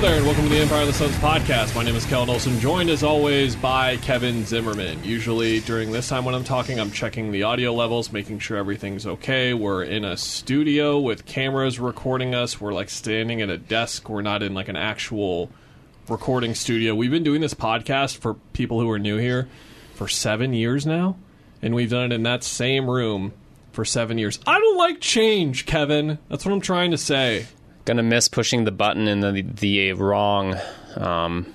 Hello there, and welcome to the Empire of the Suns podcast. My name is Kellen Olson, joined as always by Kevin Zimmerman. Usually during this time when I'm talking, I'm checking the audio levels, making sure everything's okay. We're in a studio with cameras recording us. We're like standing at a desk. We're not in like an actual recording studio. We've been doing this podcast for people who are new here for seven years now, and we've done it in that same room for seven years. I don't like change, Kevin. That's what I'm trying to say. Gonna miss pushing the button and the the wrong um,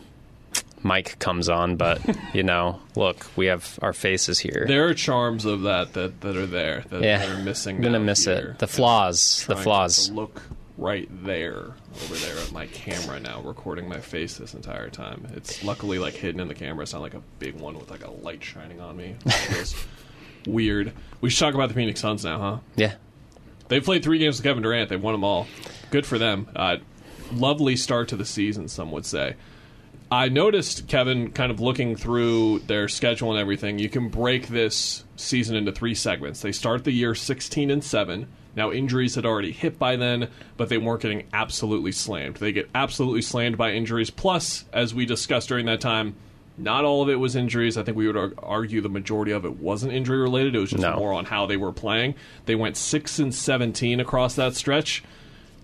mic comes on, but you know, look, we have our faces here. There are charms of that that, that are there that, yeah, that are missing. I'm gonna miss here. it. The flaws, the flaws. To look right there, over there at my camera now, recording my face this entire time. It's luckily like hidden in the camera. It's not like a big one with like a light shining on me. Weird. We should talk about the Phoenix Suns now, huh? Yeah, They've played three games with Kevin Durant. They've won them all. Good for them. Uh, lovely start to the season, some would say. I noticed, Kevin, kind of looking through their schedule and everything, you can break this season into three segments. They start the year 16 and 7. Now, injuries had already hit by then, but they weren't getting absolutely slammed. They get absolutely slammed by injuries. Plus, as we discussed during that time, not all of it was injuries. I think we would argue the majority of it wasn't injury related. It was just No. more on how they were playing. They went 6 and 17 across that stretch.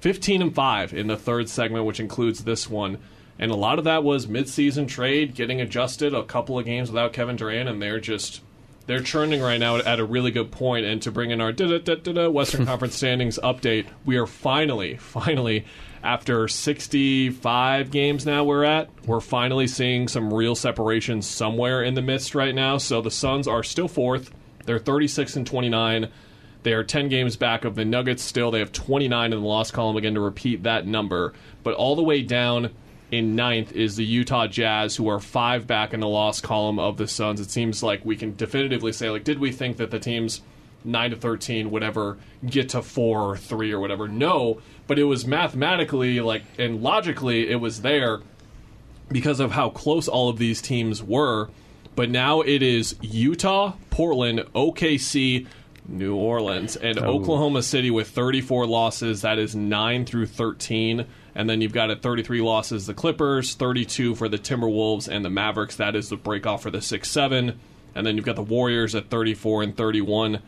15 and 5 in the third segment, which includes this one. And a lot of that was midseason trade, getting adjusted, a couple of games without Kevin Durant, and they're just they're churning right now at a really good point. And to bring in our Western Conference standings update, we are finally, finally, after 65 games now we're at, we're finally seeing some real separation somewhere in the midst right now. So the Suns are still fourth. They're 36 and 29. They are 10 games back of the Nuggets still. They have 29 in the loss column, again, to repeat that number. But all the way down in ninth is the Utah Jazz, who are five back in the loss column of the Suns. It seems like we can definitively say, like, did we think that the teams 9 to 13 whatever, get to 4 or 3 or whatever? No, but it was mathematically, like, and logically, it was there because of how close all of these teams were. But now it is Utah, Portland, OKC, New Orleans, and oh. Oklahoma City with 34 losses. That is 9 through 13. And then you've got at 33 losses the Clippers, 32 for the Timberwolves and the Mavericks. That is the breakoff for the 6 7. And then you've got the Warriors at 34 and 31.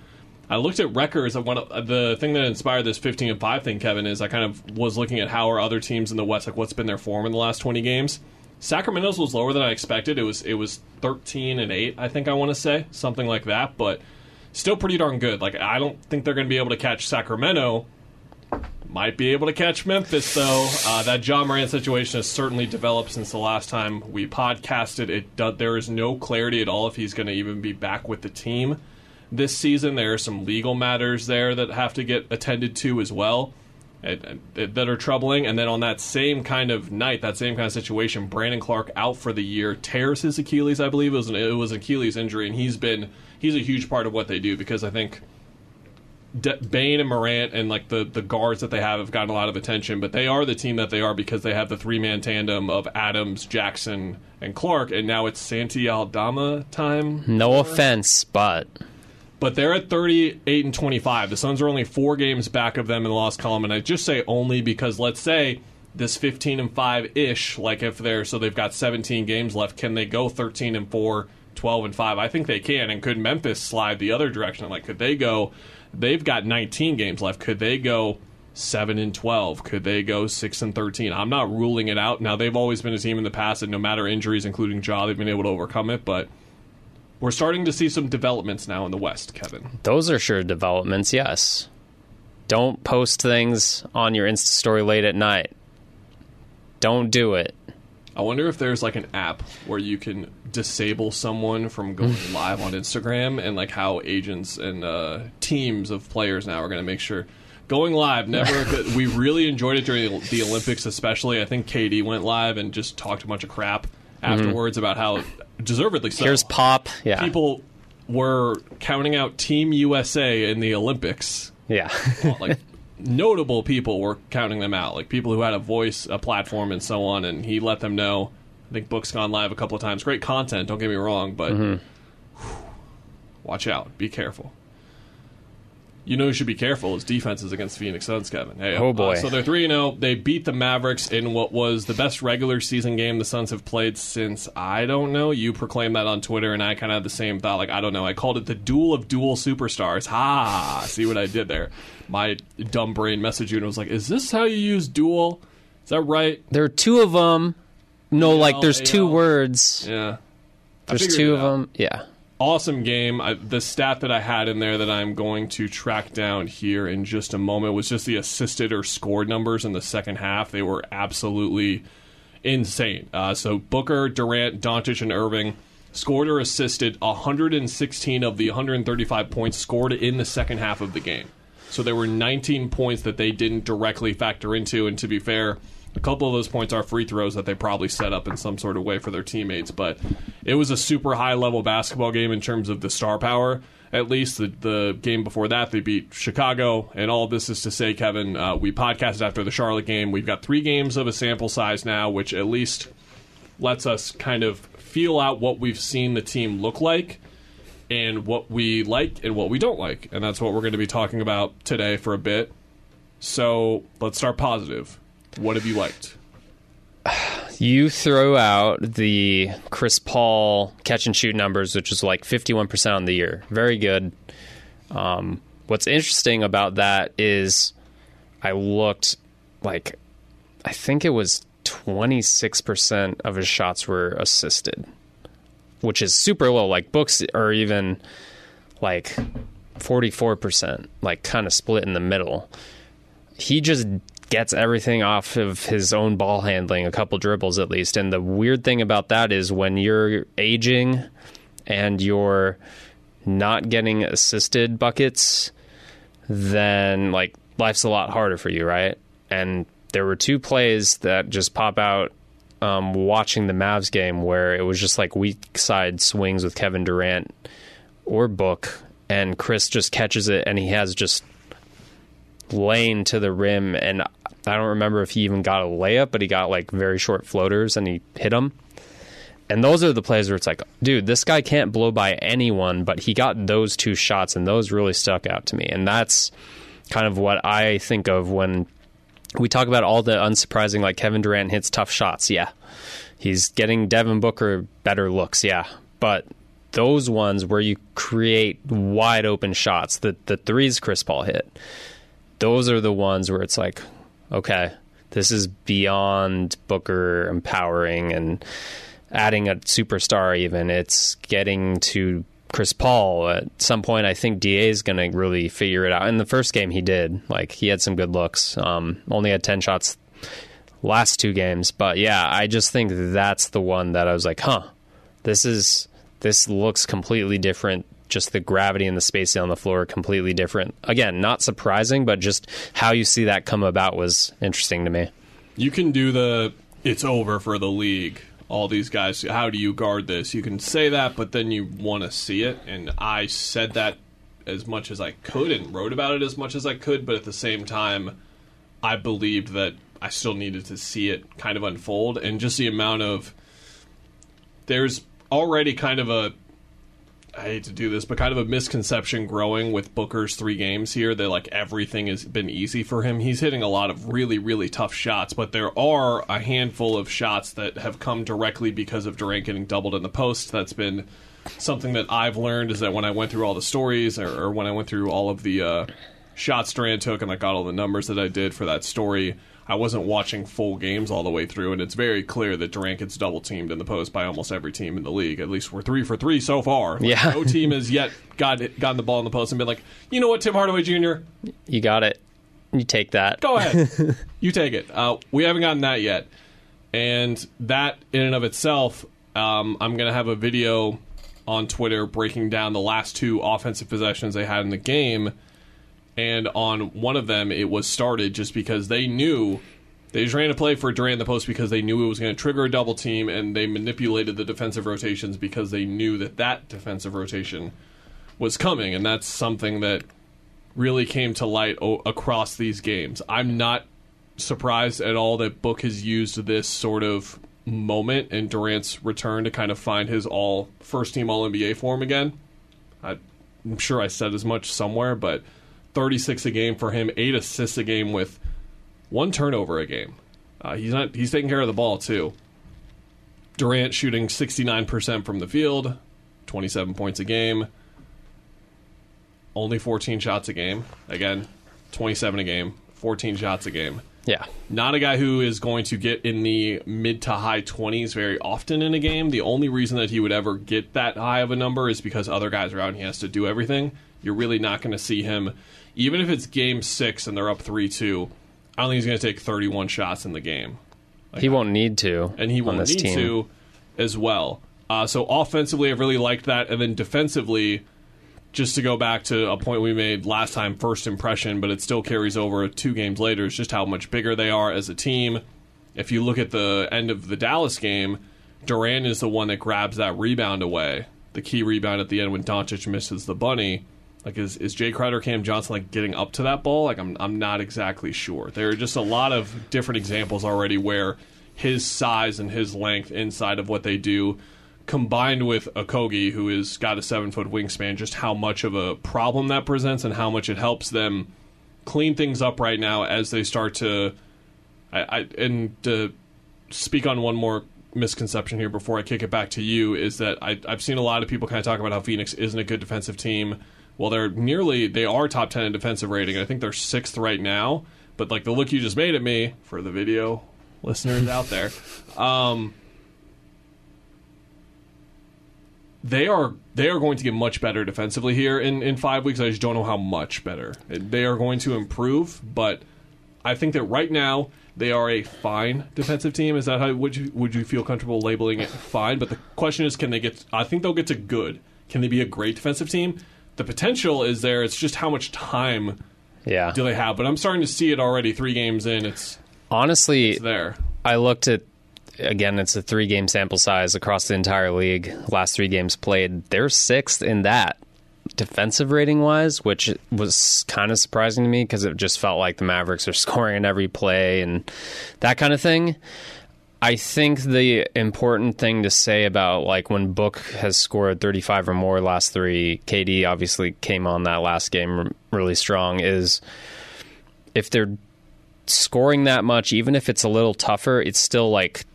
I looked at records. One of, the thing that inspired this 15 and 5 thing, Kevin, is I kind of was looking at how are other teams in the West, like what's been their form in the last 20 games. Sacramento's was lower than I expected. It was it was 13 and 8, I think I want to say, something like that, but still pretty darn good. Like I don't think they're going to be able to catch Sacramento. Might be able to catch Memphis though. Uh, that Ja Morant situation has certainly developed since the last time we podcasted. It do, there is no clarity at all if he's going to even be back with the team this season. There are some legal matters there that have to get attended to as well that are troubling. And then on that same kind of night, that same kind of situation, Brandon Clarke out for the year, tears his Achilles. I believe it was an, it was Achilles injury, and he's been he's a huge part of what they do because I think. De- Bane and Morant and like the, the guards that they have have gotten a lot of attention, but they are the team that they are because they have the three man tandem of Adams, Jackson, and Clarke, and now it's Santi Aldama time. no offense, but But they're at 38 and 25. The Suns are only four games back of them in the loss column, and I just say only because let's say this 15 and 5 ish, like if they're so they've got 17 games left, can they go 13 and 4, 12 and 5? I think they can. And could Memphis slide the other direction? Like, could they go? They've got 19 games left. Could they go? 7 and 12 could they go 6 and 13 i'm not ruling it out now they've always been a team in the past and no matter injuries including Ja they've been able to overcome it but we're starting to see some developments now in the West, Kevin. those are sure developments. Yes. Don't post things on your Insta story late at night. Don't do it. I wonder if there's like an app where you can disable someone from going live on Instagram and like how agents and uh, teams of players now are going to make sure going live never we really enjoyed it during the Olympics especially I think KD went live and just talked a bunch of crap afterwards about how deservedly so. Here's Pop. Yeah. people were counting out Team USA in the Olympics. Yeah. like notable people were counting them out, like people who had a voice, a platform, and so on. And he let them know. I think Book's gone live a couple of times. Great content, don't get me wrong, but Mm-hmm. whew, watch out, be careful. You know who should be careful is defenses against Phoenix Suns, Kevin. Hey, Oh, uh, boy. so they're three zero. They beat the Mavericks in what was the best regular season game the Suns have played since I don't know. You proclaimed that on Twitter, and I kind of had the same thought. Like I don't know. I called it the duel of dual superstars. Ha! See what I did there? My dumb brain messaged you and was like, "Is this how you use duel? Is that right?" there are two of them. No, like there's two words. Yeah. There's two of them. Yeah. Awesome game. I, the stat that I had in there that I'm going to track down here in just a moment was just the assisted or scored numbers in the second half. They were absolutely insane. Uh, so Booker, Durant, Doncic, and Irving scored or assisted 116 of the 135 points scored in the second half of the game. So there were 19 points that they didn't directly factor into. And to be fair, a couple of those points are free throws that they probably set up in some sort of way for their teammates. But it was a super high level basketball game in terms of the star power. At least the, the game before that, they beat Chicago. And all this is to say, Kevin, uh, we podcasted after the Charlotte game. We've got three games of a sample size now, which at least lets us kind of feel out what we've seen the team look like and what we like and what we don't like. And that's what we're going to be talking about today for a bit. So let's start positive. What have you liked? You throw out the Chris Paul catch and shoot numbers, which is like 51% on the year. Very good. Um, what's interesting about that is I looked like, I think it was 26% of his shots were assisted, which is super low. Like books are even like 44%, like kind of split in the middle. He just gets everything off of his own ball handling, a couple dribbles at least. And the weird thing about that is when you're aging and you're not getting assisted buckets, then like life's a lot harder for you, right? And there were two plays that just pop out um, watching the Mavs game where it was just like weak side swings with Kevin Durant or Book, and Chris just catches it and he has just lane to the rim, and I don't remember if he even got a layup, but he got like very short floaters and he hit them. And those are the plays where it's like, dude, this guy can't blow by anyone, but he got those two shots, and those really stuck out to me. And that's kind of what I think of when we talk about all the unsurprising, like Kevin Durant hits tough shots. Yeah. He's getting Devin Booker better looks. Yeah. But those ones where you create wide open shots, the, the threes Chris Paul hit, those are the ones where it's like, okay, this is beyond Booker empowering and adding a superstar even. It's getting to Chris Paul. At some point, I think DA is going to really figure it out. In the first game, he did. Like, he had some good looks. Um, only had 10 shots last two games. But yeah, I just think that's the one that I was like, huh, this is, this looks completely different. Just the gravity and the spacing on the floor completely different. Again, not surprising, but just how you see that come about was interesting to me. You can do the it's over for the league. All these guys, how do you guard this? You can say that, but then you want to see it. And I said that as much as I could and wrote about it as much as I could, but at the same time, I believed that I still needed to see it kind of unfold. And just the amount of. There's already kind of a I hate to do this, but kind of a misconception growing with Booker's three games here that like everything has been easy for him. He's hitting a lot of really, really tough shots, but there are a handful of shots that have come directly because of Durant getting doubled in the post. That's been something that I've learned is that when I went through all the stories or, or when I went through all of the uh, shots Durant took and I got all the numbers that I did for that story, I wasn't watching full games all the way through, and it's very clear that Durant gets double teamed in the post by almost every team in the league. At least we're three for three so far. Like, Yeah. no team has yet got gotten the ball in the post and been like, you know what, Tim Hardaway Jr., You got it. You take that. go ahead, you take it. Uh, we haven't gotten that yet, and that in and of itself, um, I'm going to have a video on Twitter breaking down the last two offensive possessions they had in the game, and on one of them it was started just because they knew They just ran a play for Durant in the post because they knew it was going to trigger a double team, and they manipulated the defensive rotations because they knew that that defensive rotation was coming, and that's something that really came to light o- across these games. I'm not surprised at all that Book has used this sort of moment in Durant's return to kind of find his all first team All NBA form again. I'm sure I said as much somewhere, but 36 a game for him, eight assists a game with one turnover a game. Uh, he's not. He's taking care of the ball too. Durant shooting 69% from the field, 27 points a game, only 14 shots a game. Again, 27 a game, 14 shots a game. Yeah. Not a guy who is going to get in the mid to high 20s very often in a game. The only reason that he would ever get that high of a number is because other guys are out and he has to do everything. You're really not going to see him, even if it's game six and they're up 3 2. I don't think he's going to take 31 shots in the game. He won't need to. And he on won't need team. to as well. Uh, so offensively, I've really liked that. And then defensively, just to go back to a point we made last time, first impression, but it still carries over two games later, is just how much bigger they are as a team. If you look at the end of the Dallas game, Durant is the one that grabs that rebound away, the key rebound at the end when Doncic misses the bunny. Like is is Jae Crowder, Cam Johnson like getting up to that ball? Like I'm I'm not exactly sure. There are just a lot of different examples already where his size and his length inside of what they do combined with Okogie, who has got a seven foot wingspan, just how much of a problem that presents and how much it helps them clean things up right now as they start to. I, I and to speak on one more misconception here before I kick it back to you is that I, I've seen a lot of people kind of talk about how Phoenix isn't a good defensive team. Well, they're nearly they are top ten in defensive rating. I think they're sixth right now. But like the look you just made at me for the video listeners out there, um, they are they are going to get much better defensively here in, in five weeks. I just don't know how much better. They are going to improve, but I think that right now they are a fine defensive team. Is that how would you would you feel comfortable labeling it fine? But the question is, can they get? I think they'll get to good. Can they be a great defensive team? The potential is there. It's just how much time Yeah. do they have? But I'm starting to see it already. Three games in, it's, Honestly, it's there. I looked at again. It's a three game sample size across the entire league. Last three games played, they're sixth in that defensive rating wise, which was kind of surprising to me because it just felt like the Mavericks are scoring in every play and that kind of thing. I think the important thing to say about like when Book has scored 35 or more last three, KD obviously came on that last game really strong is if they're scoring that much, even if it's a little tougher, it's still like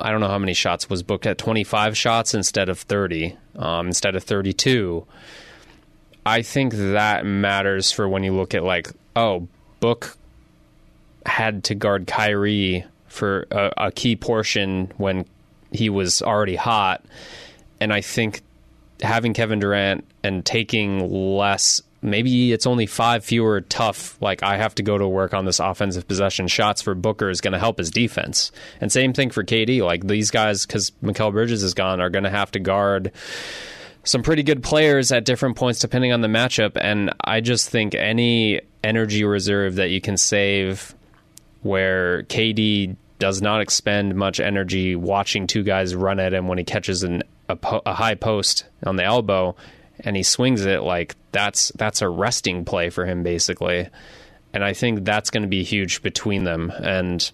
I don't know how many shots was booked at 25 shots instead of 30, um, instead of 32. I think that matters for when you look at like, oh, Book had to guard Kyrie for a, a key portion when he was already hot, and I think having Kevin Durant and taking less maybe it's only five fewer tough like I have to go to work on this offensive possession shots for Booker is going to help his defense. And same thing for KD. Like these guys cuz Mikal Bridges is gone are going to have to guard some pretty good players at different points depending on the matchup and I just think any energy reserve that you can save where KD does not expend much energy watching two guys run at him when he catches an, a, po- a high post on the elbow and he swings it like that's that's a resting play for him basically. And I think that's going to be huge between them. And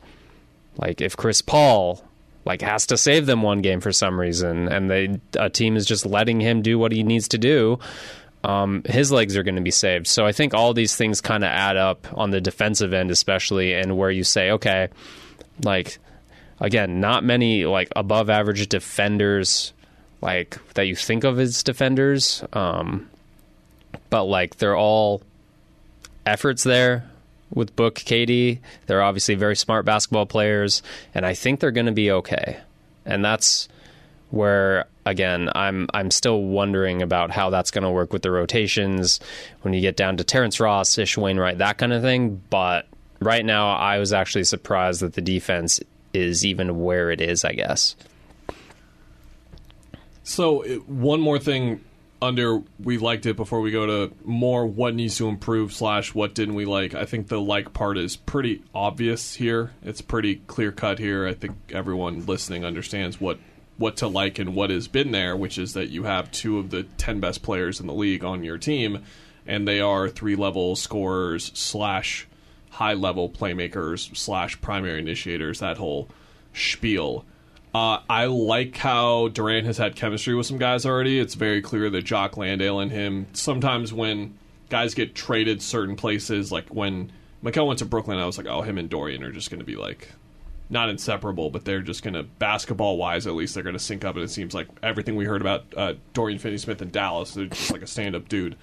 like if Chris Paul like has to save them one game for some reason and they a team is just letting him do what he needs to do um, his legs are going to be saved. So I think all these things kind of add up on the defensive end, especially, and where you say, okay, like again, not many like above average defenders like that you think of as defenders, um, but like they're all efforts there with Book KD. They're obviously very smart basketball players, and I think they're going to be okay. And that's where again I'm I'm still wondering about how that's going to work with the rotations when you get down to Terrence Ross, Ish Wainwright, that kind of thing. But right now, I was actually surprised that the defense is even where it is. I guess. So uh, one more thing under we liked it before we go to more what needs to improve slash what didn't we like. I think the like part is pretty obvious here. It's pretty clear cut here. I think everyone listening understands what what to like and what has been there, which is that you have two of the ten best players in the league on your team, and they are three level scorers slash high level playmakers slash primary initiators. That whole spiel. Uh, I like how Durant has had chemistry with some guys already. It's very clear that Jock Landale and him. Sometimes when guys get traded certain places, like when Mikal went to Brooklyn, I was like, oh, him and Dorian are just going to be like not inseparable, but they're just going to basketball wise, at least they're going to sync up. And it seems like everything we heard about uh, Dorian Finney-Smith in Dallas, they're just like a stand-up dude.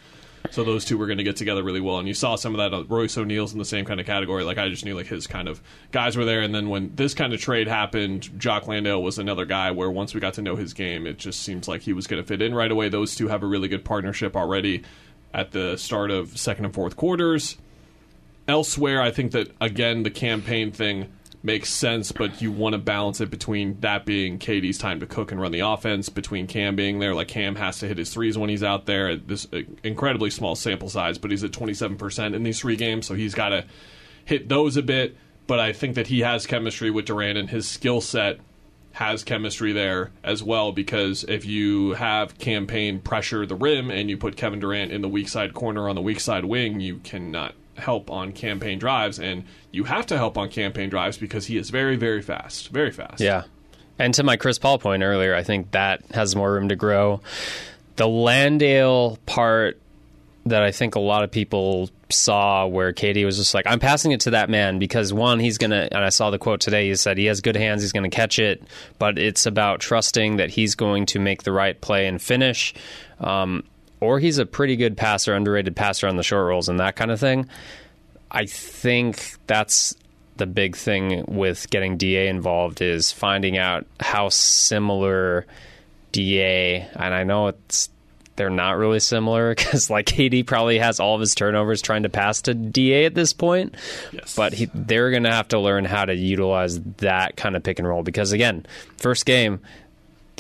So those two were going to get together really well, and you saw some of that. Uh, Royce O'Neale's in the same kind of category. Like I just knew like his kind of guys were there, and then when this kind of trade happened, Jock Landale was another guy where once we got to know his game, it just seems like he was going to fit in right away. Those two have a really good partnership already at the start of second and fourth quarters. Elsewhere, I think that again the Cam Payne thing makes sense, but you want to balance it between that being KD's time to cook and run the offense, between Cam being there. Like Cam has to hit his threes when he's out there. This uh, incredibly small sample size, but he's at 27% in these three games, so he's got to hit those a bit. But I think that he has chemistry with Durant, and his skill set has chemistry there as well because if you have Cam Payne pressure the rim and you put Kevin Durant in the weak side corner on the weak side wing, you cannot help on Cam Payne drives, and you have to help on Cam Payne drives because he is very, very fast, very fast. Yeah. And to my Chris Paul point earlier, I think that has more room to grow. The Landale part that I think a lot of people saw where KD was just like, I'm passing it to that man because one, he's going to, and I saw the quote today, he said he has good hands, he's going to catch it, but it's about trusting that he's going to make the right play and finish. Um, or he's a pretty good passer, underrated passer on the short rolls and that kind of thing. I think that's the big thing with getting DA involved is finding out how similar DA, and I know it's they're not really similar because like KD probably has all of his turnovers trying to pass to DA at this point. Yes. But he, they're going to have to learn how to utilize that kind of pick and roll because again, first game,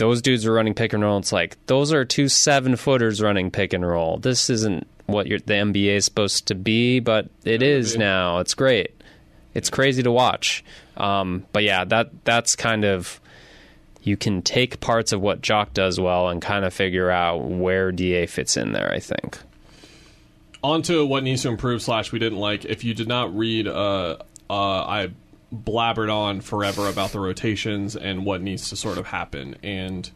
those dudes are running pick and roll. It's like those are two seven footers running pick and roll. This isn't what the NBA is supposed to be, but it is now. It's great. It's crazy to watch. Um, but yeah, that that's kind of you can take parts of what Jock does well and kind of figure out where Da fits in there. I think. On to what needs to improve slash we didn't like. If you did not read, uh, uh, I blabbered on forever about the rotations and what needs to sort of happen. And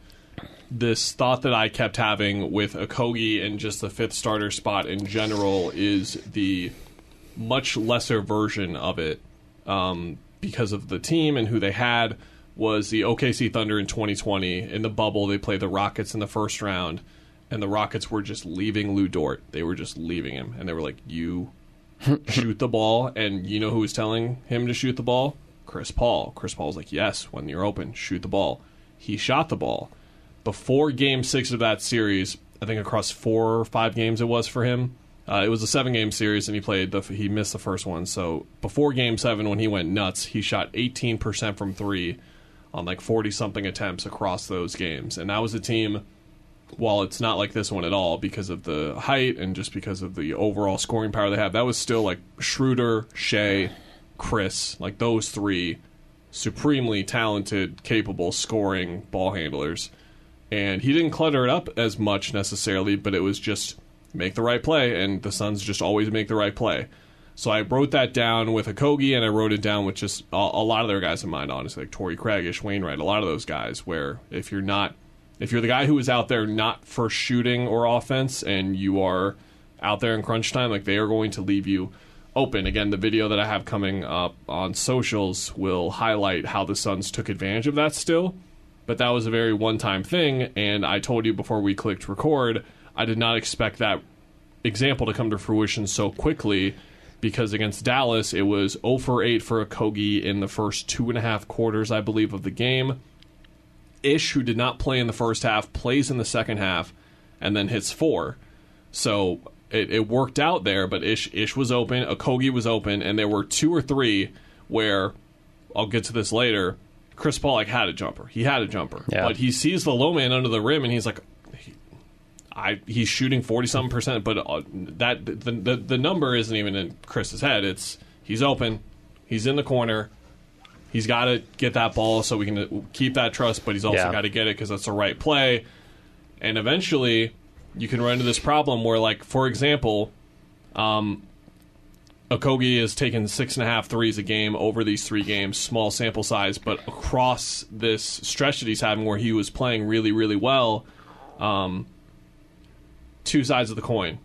this thought that I kept having with Okogie and just the fifth starter spot in general is the much lesser version of it um, because of the team and who they had was the OKC Thunder in 2020 in the bubble. They played the Rockets in the first round, and the Rockets were just leaving Lu Dort. They were just leaving him, and they were like, "You shoot the ball," and you know who was telling him to shoot the ball? Chris Paul. Chris Paul was like, "Yes, when you're open, shoot the ball." He shot the ball before Game Six of that series. I think across four or five games it was for him. Uh, it was a seven game series, and he played. The, he missed the first one. So before Game Seven, when he went nuts, he shot 18% from three on like 40 something attempts across those games. And that was a team, while it's not like this one at all because of the height and just because of the overall scoring power they have, that was still like Schroeder, Shai, Chris, like those three supremely talented, capable scoring ball handlers. And he didn't clutter it up as much necessarily, but it was just make the right play, and the Suns just always make the right play. So I wrote that down with Okogie, and I wrote it down with just a, a lot of their guys in mind, honestly, like Torey Craig, Ish Wainwright, a lot of those guys. Where if you're not, if you're the guy who is out there not for shooting or offense, and you are out there in crunch time, like they are going to leave you open. Again, the video that I have coming up on socials will highlight how the Suns took advantage of that still. But that was a very one time thing, and I told you before we clicked record, I did not expect that example to come to fruition so quickly because against Dallas, it was 0 for 8 for Okogie in the first two and a half quarters, I believe, of the game. Ish, who did not play in the first half, plays in the second half and then hits four. So it, it worked out there, but Ish Ish was open, Okogie was open, and there were two or three where I'll get to this later. Chris Paul like had a jumper. He had a jumper, Yeah. but he sees the low man under the rim, and he's like, I he's shooting forty something percent, but uh, that the, the the number isn't even in Chris's head. It's he's open, he's in the corner, he's got to get that ball so we can uh, keep that trust, but he's also Yeah. got to get it because that's the right play, and eventually you can run into this problem where, like for example, um, Okogie has taken six and a half threes a game over these three games, small sample size, but across this stretch that he's having where he was playing really, really well, um, two sides of the coin.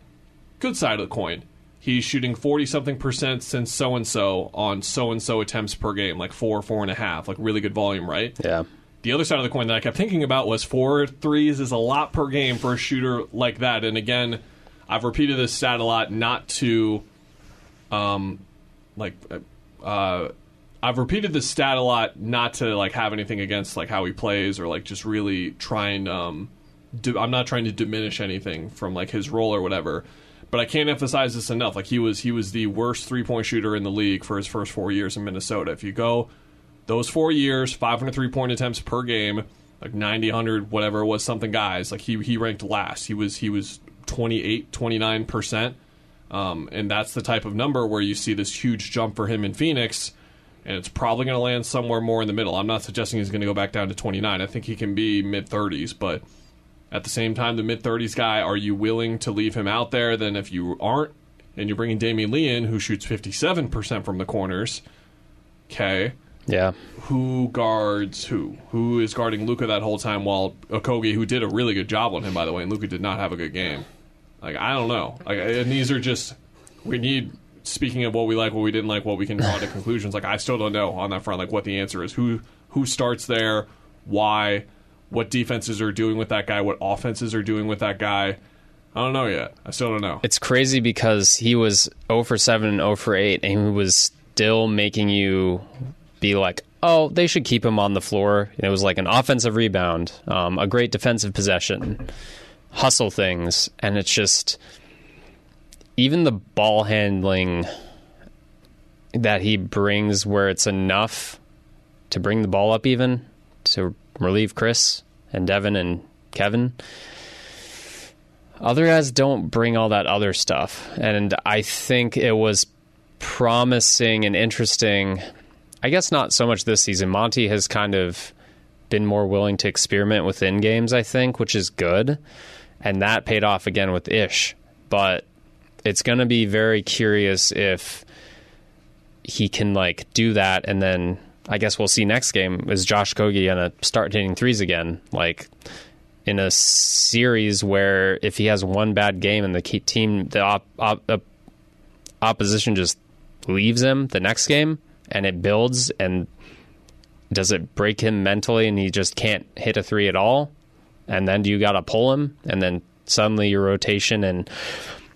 Good side of the coin. He's shooting 40 something percent since so and so on so and so attempts per game, like four, four and a half, like really good volume, right? Yeah. The other side of the coin that I kept thinking about was four threes is a lot per game for a shooter like that. And again, I've repeated this stat a lot, not to, um, like, uh, I've repeated this stat a lot, not to like have anything against like how he plays or like just really try and um, do, I'm not trying to diminish anything from like his role or whatever. But I can't emphasize this enough. Like he was, he was the worst three point shooter in the league for his first four years in Minnesota. If you go those four years, 503 point attempts per game, like 90, 100, whatever it was, something guys. Like he he ranked last. He was he was 28, 29 percent, um, and that's the type of number where you see this huge jump for him in Phoenix, and it's probably going to land somewhere more in the middle. I'm not suggesting he's going to go back down to 29. I think he can be mid 30s, but at the same time, the mid 30s guy, are you willing to leave him out there? Then if you aren't, and you're bringing Damion Lee in, who shoots 57 percent from the corners, okay Yeah. who guards who? Who is guarding Luka that whole time while Okogie, who did a really good job on him, by the way, and Luka did not have a good game. Like I don't know. Like, and these are just we need. Speaking of what we like, what we didn't like, what we can draw to conclusions. Like I still don't know on that front. Like what the answer is. Who who starts there? Why? What defenses are doing with that guy? What offenses are doing with that guy? I don't know yet. I still don't know. It's crazy because he was 0 for 7 and 0 for 8, and he was still making you be like, oh, they should keep him on the floor. And it was like an offensive rebound, um, a great defensive possession, hustle things. And it's just, even the ball handling that he brings, where it's enough to bring the ball up, even to relieve Chris and Devin and Kevin. Other guys don't bring all that other stuff. And i think it was promising and interesting. I guess not so much this season. Monty has kind of been more willing to experiment within games i think which is good. And that paid off again with ish. But it's going to be very curious if he can like do that and then I guess we'll see next game is Josh Kogi gonna start hitting threes again like in a series where if he has one bad game and the team the op, op, op, opposition just leaves him the next game and it builds and does it break him mentally and he just can't hit a three at all? And then do you got to pull him? And then suddenly your rotation and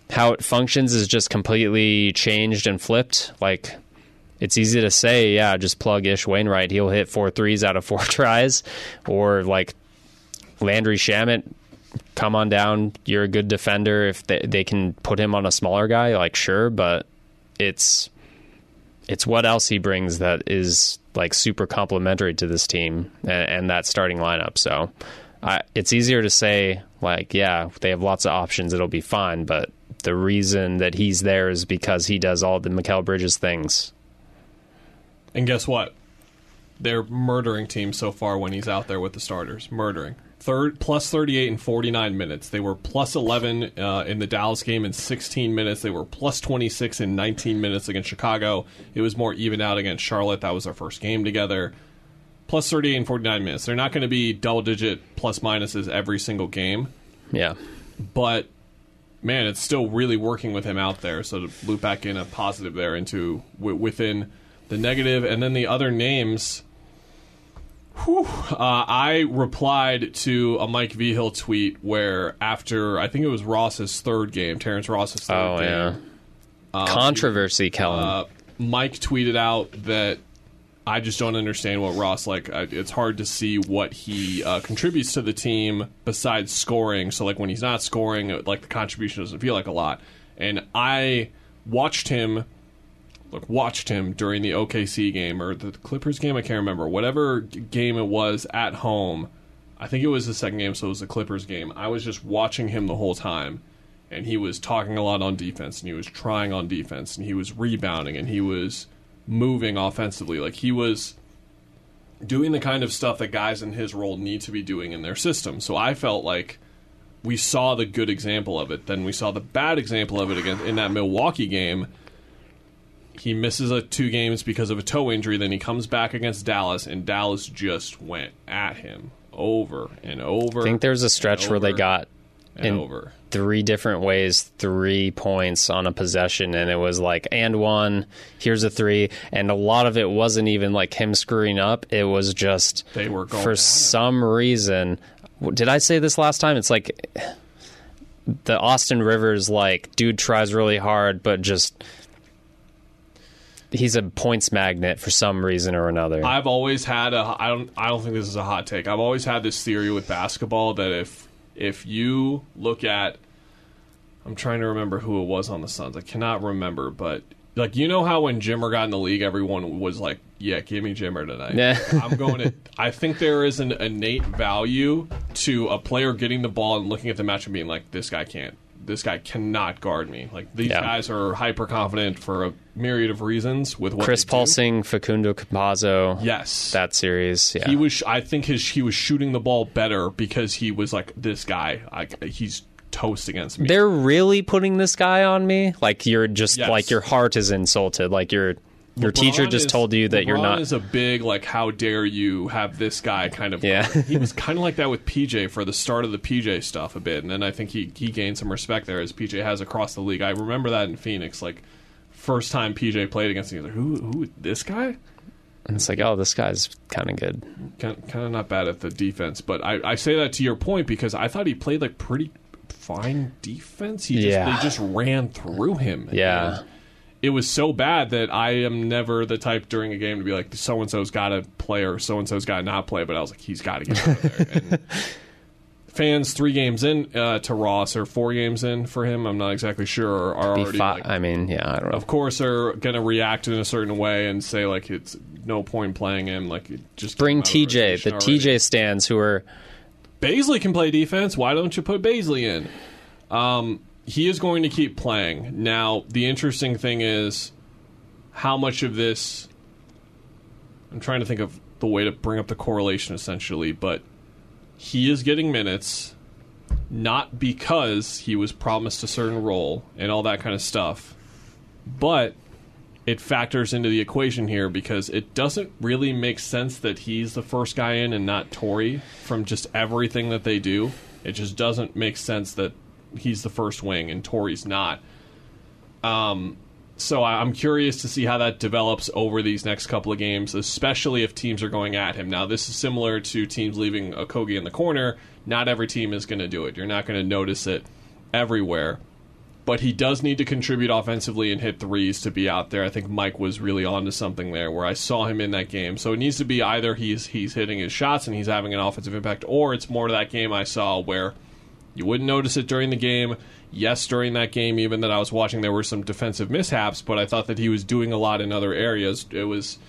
how it functions is just completely changed and flipped. Like it's easy to say, yeah, just plug Ish Wainwright. He'll hit four threes out of four tries. Or like Landry Shamet, come on down. You're a good defender. If they, they can put him on a smaller guy, like sure, but it's it's what else he brings that is like super complementary to this team and, and that starting lineup. So I, it's easier to say like, yeah, they have lots of options. It'll be fine, but the reason that he's there is because he does all the Mikal Bridges things. And guess what? They're murdering teams so far when he's out there with the starters. Murdering. Third plus 38 in 49 minutes. They were plus 11 uh, in the Dallas game in 16 minutes. They were plus 26 in 19 minutes against Chicago. It was more even out against Charlotte. That was their first game together. Plus 38 in 49 minutes. They're not going to be double digit plus minuses every single game, Yeah. but man, it's still really working with him out there. So to loop back in a positive there into w- within the negative, and then the other names. Whew, uh, I replied to a Mike Vigil tweet where after I think it was Ross's third game, Terrence Ross's third Oh game. yeah. Controversy, Kellen. Uh, Mike tweeted out that I just don't understand what Ross like. I, it's hard to see what he uh, contributes to the team besides scoring. So like when he's not scoring, uh, like the contribution doesn't feel like a lot. And I watched him, look, watched him during the OKC game or the Clippers game. I can't remember whatever game it was at home. I think it was the second game, so it was the Clippers game. I was just watching him the whole time, and he was talking a lot on defense, and he was trying on defense, and he was rebounding, and he was moving offensively. Like he was doing the kind of stuff that guys in his role need to be doing in their system. So I felt like we saw the good example of it. Then we saw the bad example of it again in that Milwaukee game. He misses a two games because of a toe injury. Then he comes back against Dallas, and Dallas just went at him over and over. I think there's a stretch where they got and in over. three different ways three points on a possession and it was like and one here's a three and a lot of it wasn't even like him screwing up it was just They were going for some reason did i say this last time it's like the austin rivers like dude tries really hard but just he's a points magnet for some reason or another I've always had a I don't I don't think this is a hot take. I've always had this theory with basketball that if if you look at I'm trying to remember who it was on the Suns. I cannot remember, but like you know how when Jimmer got in the league everyone was like, "Yeah, give me Jimmer tonight." Yeah. I'm going to I think there is an innate value to a player getting the ball and looking at the match and being like, "This guy can't this guy cannot guard me. Like these Yeah. guys are hyper confident for a myriad of reasons with what chris paulsing facundo Campazzo, Yes, that series yeah he was. I think his he was shooting the ball better because he was like this guy. I, he's toast against me. they're really putting this guy on me like you're just Yes. like your heart is insulted like your teacher just is- told you that you're LeBron not is a big like how dare you have this guy kind of Yeah. he was kind of like that with PJ for the start of the PJ stuff a bit and then I think he he gained some respect there as PJ has across the league. I remember that in Phoenix like first time PJ played against him like who who this guy and it's like oh this guy's kind of good kind kind of not bad at the defense, but I, I say that to your point because I thought he played like pretty fine defense. He just, Yeah. they just ran through him. Yeah. And it was so bad that I am never the type during a game to be like so and so's got to play or so and so's got to not play. But I was like, he's got to get out of there. And fans, three games in uh, to Ross or four games in for him, I'm not exactly sure. Are already fi- like, i mean yeah i don't know of course are going to react in a certain way and say like it's no point playing him. Like just bring came out of tj the already. tj stands who are Bazley can play defense. Why don't you put Bazley in? Um, he is going to keep playing. Now, the interesting thing is how much of this. I'm trying to think of the way to bring up the correlation essentially, but he is getting minutes not because he was promised a certain role and all that kind of stuff, but it factors into the equation here because it doesn't really make sense that he's the first guy in and not Torey from just everything that they do. It just doesn't make sense that he's the first wing and Torey's not. Um, so I- I'm curious to see how that develops over these next couple of games, especially if teams are going at him. Now, this is similar to teams leaving Okogie in the corner. Not every team is going to do it. You're not going to notice it everywhere but he does need to contribute offensively and hit threes to be out there. I think Mike was really onto something there where I saw him in that game. So it needs to be either he's he's hitting his shots and he's having an offensive impact, or it's more to that game I saw where you wouldn't notice it during the game. Yes, during that game, even that I was watching, there were some defensive mishaps, but I thought that he was doing a lot in other areas. It was.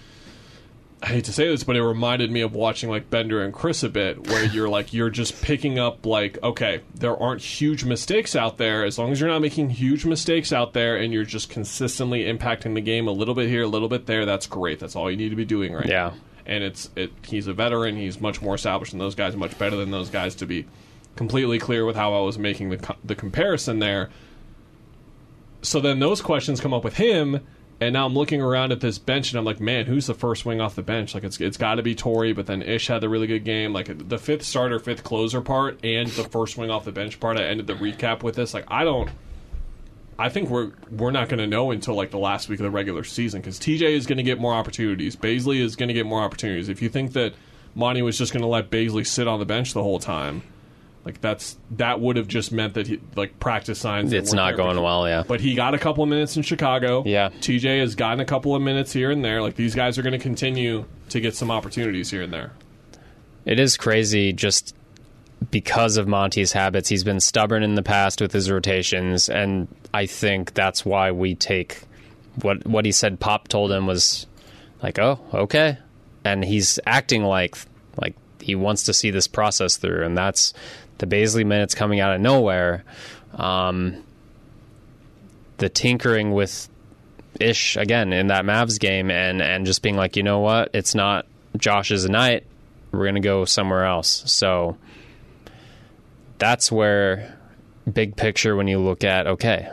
I hate to say this, but it reminded me of watching like Bender and Chris a bit, where you're like you're just picking up like okay, there aren't huge mistakes out there. As long as you're not making huge mistakes out there, and you're just consistently impacting the game a little bit here, a little bit there, that's great. That's all you need to be doing right Yeah. now. And it's it. He's a veteran. He's much more established than those guys. Much better than those guys. To be completely clear with how I was making the co- the comparison there. So then those questions come up with him, and now I'm looking around at this bench, and I'm like, man, who's the first wing off the bench? Like it's it's got to be Torey, but then Ish had the really good game. Like the fifth starter, fifth closer part, and the first wing off the bench part. I ended the recap with this. Like I don't. I think we're we're not going to know until like the last week of the regular season because TJ is going to get more opportunities. Bazley is going to get more opportunities. If you think that Monty was just going to let Bazley sit on the bench the whole time, like that's that would have just meant that he like practice signs. It's weren't going well, yeah. But he got a couple of minutes in Chicago. Yeah. TJ has gotten a couple of minutes here and there. Like these guys are going to continue to get some opportunities here and there. It is crazy just because of Monty's habits. He's been stubborn in the past with his rotations, and I think that's why we take what what he said. Pop told him was like, "Oh, okay," and he's acting like like he wants to see this process through, and that's the Bazley minutes coming out of nowhere. Um, the tinkering with Ish again in that Mavs game, and and just being like, you know what, it's not Josh's night. We're gonna go somewhere else. So that's where big picture when you look at okay,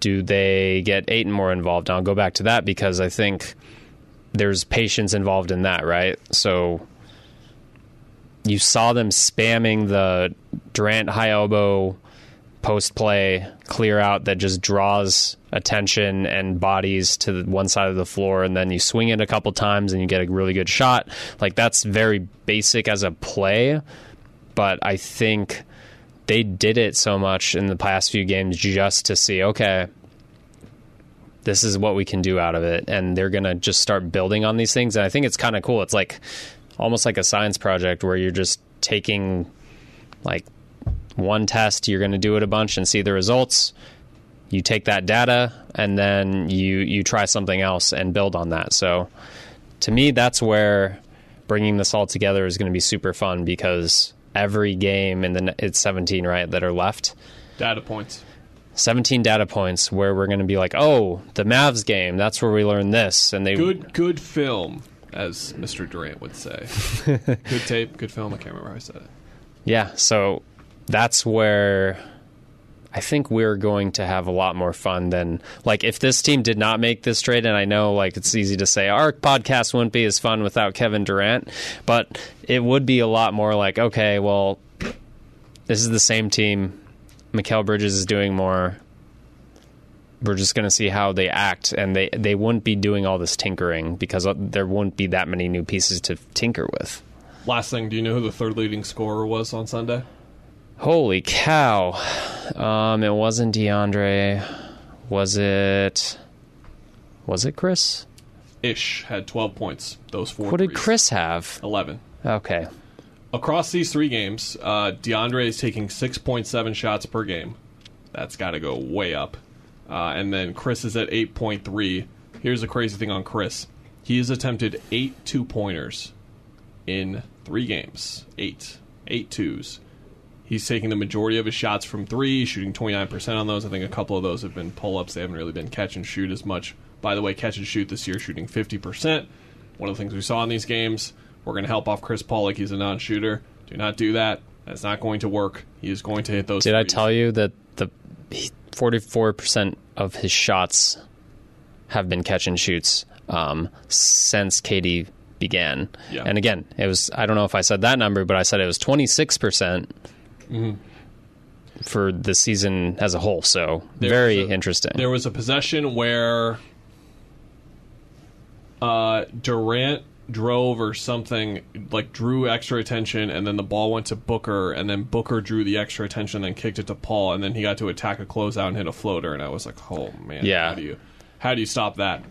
do they get Ayton more involved? I'll go back to that because I think there's patience involved in that, right? So you saw them spamming the Durant high elbow post play clear out that just draws attention and bodies to one side of the floor and then you swing it a couple times and you get a really good shot. Like that's very basic as a play but i think they did it so much in the past few games just to see okay this is what we can do out of it and they're going to just start building on these things. And i think it's kind of cool. It's like almost like a science project where you're just taking like one test, you're going to do it a bunch and see the results. You take that data and then you you try something else and build on that. So to me that's where bringing this all together is going to be super fun because every game in the it's 17 right that are left Data points. 17 data points where we're going to be like, "Oh, the Mavs game, that's where we learned this." And they Good, good film, as Mr. Durant would say. good tape, good film. I can't remember how I said it. Yeah, so that's where I think we're going to have a lot more fun than like if this team did not make this trade and I know like it's easy to say our podcast wouldn't be as fun without Kevin Durant, but it would be a lot more like okay, well this is the same team. Mikal Bridges is doing more. We're just going to see how they act, and they they wouldn't be doing all this tinkering because there wouldn't be that many new pieces to tinker with. Last thing, do you know who the third leading scorer was on Sunday? Holy cow! Um, it wasn't DeAndre. Was it? Was it Chris? Ish had 12 points. Those four. What did. Chris have? 11. Okay. Across these three games, uh, DeAndre is taking 6.7 shots per game. That's got to go way up. Uh, and then Chris is at 8.3. Here's a crazy thing on Chris he has attempted eight two pointers in three games. Eight. Eight twos. He's taking the majority of his shots from three, shooting 29% on those. I think a couple of those have been pull ups. They haven't really been catch and shoot as much. By the way, catch and shoot this year, shooting 50%. One of the things we saw in these games, we're going to help off Chris Paul like he's a non shooter. Do not do that. That's not going to work. He is going to hit those. Did I tell you that the forty-four percent of his shots have been catch and shoots um, since KD began? Yeah. And again, it was I don't know if I said that number, but I said it was twenty-six percent Mm-hmm. for the season as a whole. So There very a- interesting. There was a possession where uh, Durant drove or something, like drew extra attention, and then the ball went to Booker, and then Booker drew the extra attention, and kicked it to Paul, and then he got to attack a closeout and hit a floater, and I was like, oh man, Yeah. how do you how do you stop that?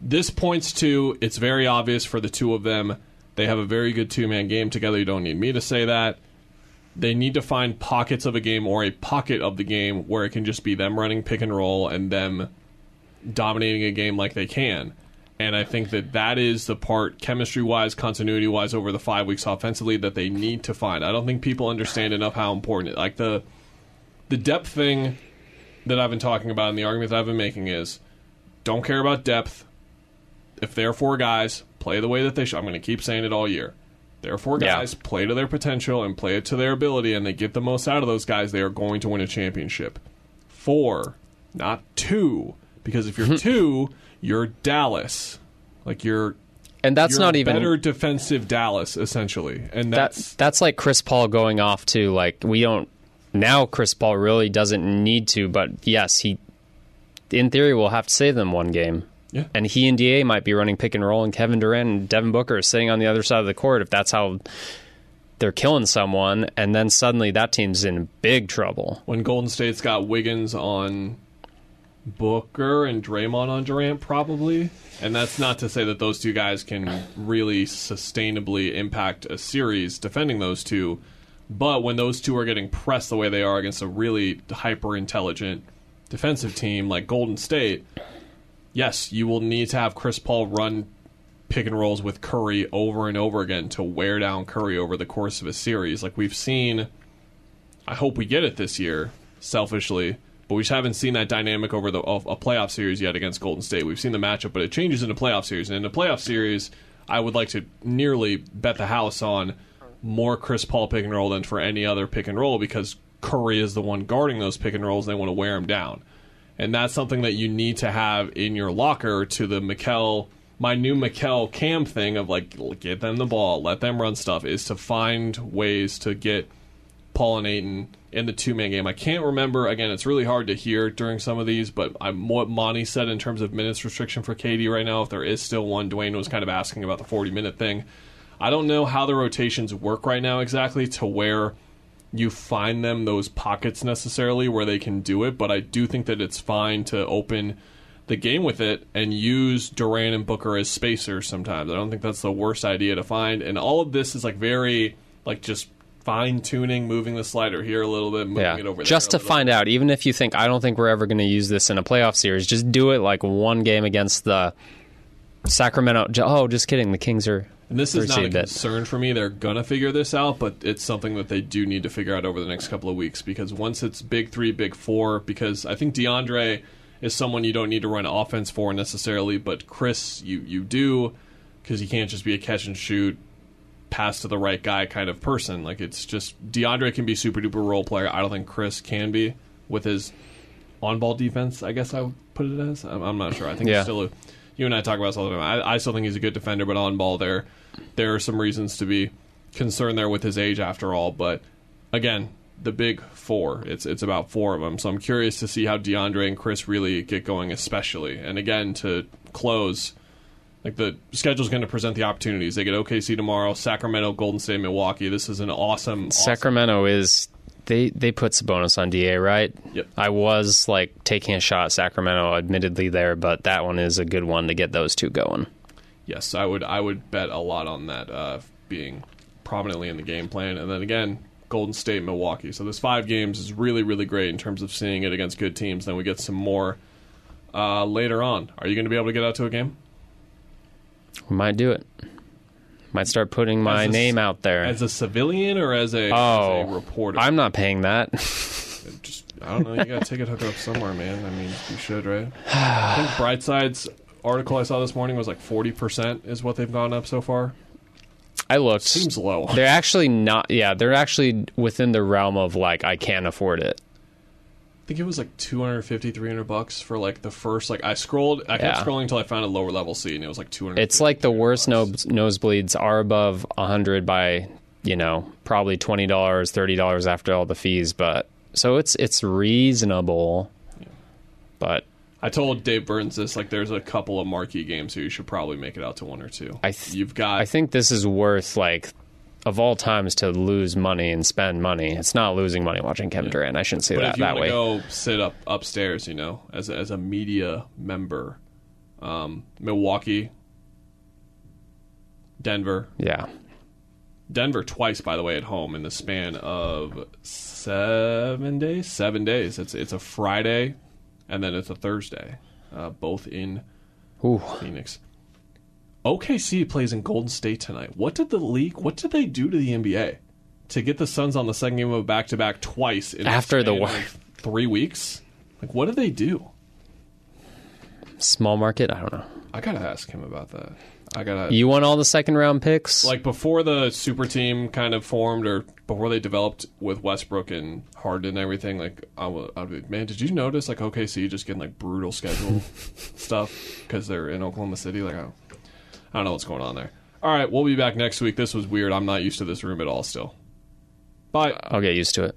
This points to it's very obvious for the two of them. They have a very good two man game together. You don't need me to say that they need to find pockets of a game or a pocket of the game where it can just be them running pick and roll and them dominating a game like they can. And I think that that is the part, chemistry wise, continuity wise, over the five weeks offensively that they need to find. I don't think people understand enough how important it. Like the the depth thing that I've been talking about and the argument that I've been making is don't care about depth. If they're four guys, play the way that they should. I'm going to keep saying it all year. Therefore, Yeah. guys play to their potential and play it to their ability, and they get the most out of those guys. They are going to win a championship. Four, not two, because if you're two, you're Dallas. Like you're, and that's you're not a even better defensive Dallas, essentially, and that's that's that's like Chris Paul going off to like we don't now Chris Paul really doesn't need to, but yes, he in theory will have to save them one game. Yeah. And he and DA might be running pick and roll and Kevin Durant and Devin Booker are sitting on the other side of the court if that's how they're killing someone and then suddenly that team's in big trouble. when Golden State's got Wiggins on Booker and Draymond on Durant, probably. And that's not to say that those two guys can really sustainably impact a series defending those two. But when those two are getting pressed the way they are against a really hyper intelligent defensive team like Golden State, yes, you will need to have Chris Paul run pick and rolls with Curry over and over again to wear down Curry over the course of a series. Like we've seen, I hope we get it this year, selfishly, but we just haven't seen that dynamic over the a playoff series yet against Golden State. We've seen the matchup, but it changes in a playoff series. And in a playoff series, I would like to nearly bet the house on more Chris Paul pick and roll than for any other pick and roll because Curry is the one guarding those pick and rolls. And they want to wear him down, and that's something that you need to have in your locker to the Mikal my new Mikal Cam thing of like get them the ball, let them run stuff is to find ways to get Paul and Ayton in the two man game. I can't remember again. It's really hard to hear during some of these, but I'm, what Monty said in terms of minutes restriction for KD right now, if there is still one, Dwayne was kind of asking about the 40 minute thing. I don't know how the rotations work right now exactly to where you find them those pockets necessarily where they can do it, but I do think that it's fine to open the game with it and use Durant and Booker as spacers sometimes. I don't think that's the worst idea to find. And all of this is like very like just fine tuning, moving the slider here a little bit, moving Yeah, it over just to there. a little find out. Even if you think I don't think we're ever going to use this in a playoff series, just do it like one game against the Sacramento. Oh, just kidding. The Kings are. And this is not a concern for me. They're gonna figure this out, but it's something that they do need to figure out over the next couple of weeks because once it's big three, big four, because I think DeAndre is someone you don't need to run offense for necessarily, but Chris, you you do because he can't just be a catch and shoot, pass to the right guy kind of person. Like it's just DeAndre can be super duper role player. I don't think Chris can be with his on ball defense. I guess I would put it as. I'm, I'm not sure. I think Yeah. he's still a. You and I talk about this all the time. I, I still think he's a good defender, but on ball there, there are some reasons to be concerned there with his age after all. But again, the big four. It's it's about four of them. So I'm curious to see how DeAndre and Chris really get going, especially. And again, to close, like the schedule's going to present the opportunities. They get OKC tomorrow, Sacramento, Golden State, Milwaukee. This is an awesome, awesome Sacramento is they they put Sabonis on Da, right? Yep. I was like taking a shot at Sacramento, admittedly there, but that one is a good one to get those two going. Yes, I would. I would bet a lot on that uh, being prominently in the game plan. And then again, Golden State, Milwaukee. So this five games is really, really great in terms of seeing it against good teams. Then we get some more uh, later on. Are you going to be able to get out to a game? We might do it. Might start putting my a- name out there. As a civilian or as a, oh, as a oh, reporter? I'm not paying that. just I don't know. You got to take it hook up somewhere, man. I mean, you should, right? I think Brightside's article I saw this morning was like forty percent is what they've gone up so far. I looked. Seems low. They're actually not. Yeah, they're actually within the realm of like I can't afford it. I think it was like 250 300 bucks for like the first like I scrolled I kept Yeah. scrolling until I found a lower level seat and it was like 200 It's like the worst nose, nosebleeds are above hundred by you know probably twenty dollars, thirty dollars after all the fees. But so it's it's reasonable. But I told Dave Burns this like there's a couple of marquee games here you should probably make it out to one or two. I th- You've got I think this is worth like of all times to lose money and spend money. It's not losing money watching Kevin Durant. I shouldn't say but that if you that way. go sit up upstairs, you know, as a, as a media member, um, Milwaukee, Denver, Yeah. Denver twice, by the way, at home in the span of seven days. Seven days. It's it's a Friday, and then it's a Thursday, uh, both in Ooh. Phoenix. OKC plays in Golden State tonight. What did the league? What did they do to the NBA to get the Suns on the second game of back to back twice in After the war. three weeks? Like, what did they do? Small market, I don't know. I gotta ask him about that. I gotta You want all the second round picks? like before the super team kind of formed or before they developed with Westbrook and Harden and everything like I would, I would be, man did you notice like OKC just getting like brutal schedule stuff because they're in Oklahoma City like I don't know what's going on there. All right we'll be back next week. This was weird. I'm not used to this room at all still. Bye. I'll get used to it.